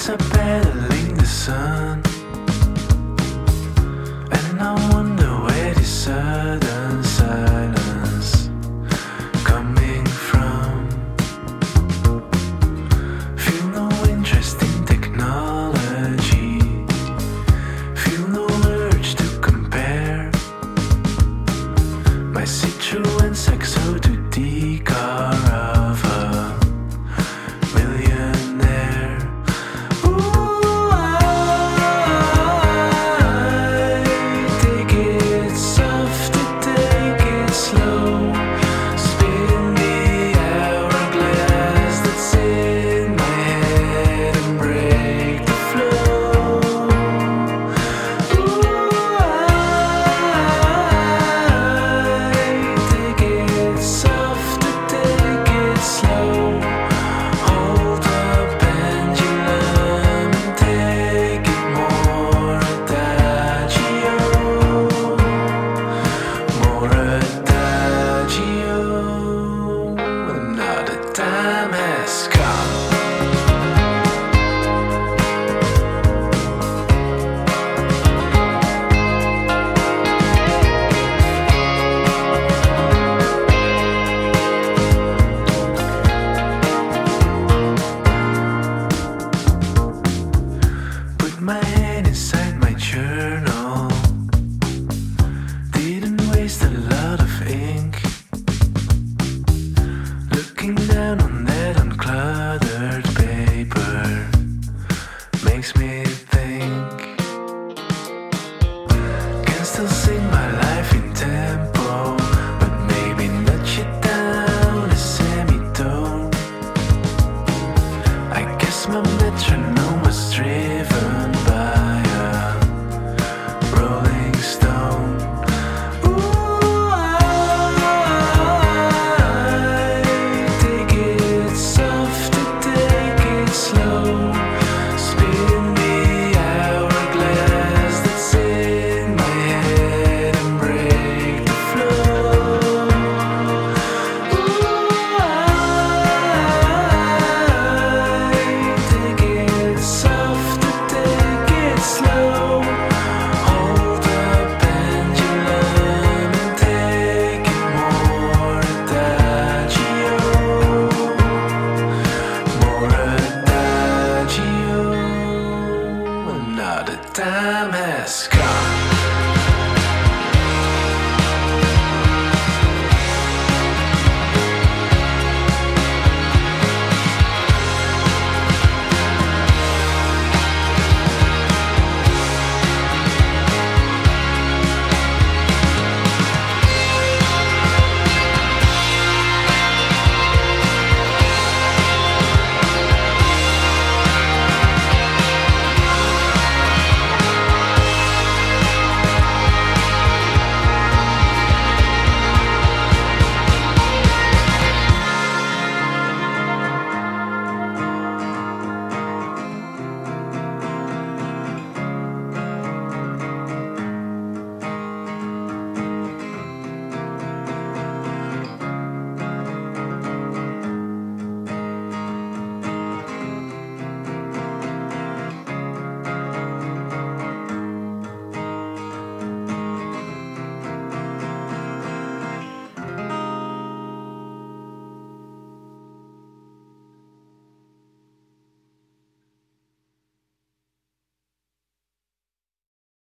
It's a battling the sun. my metronome astray mask.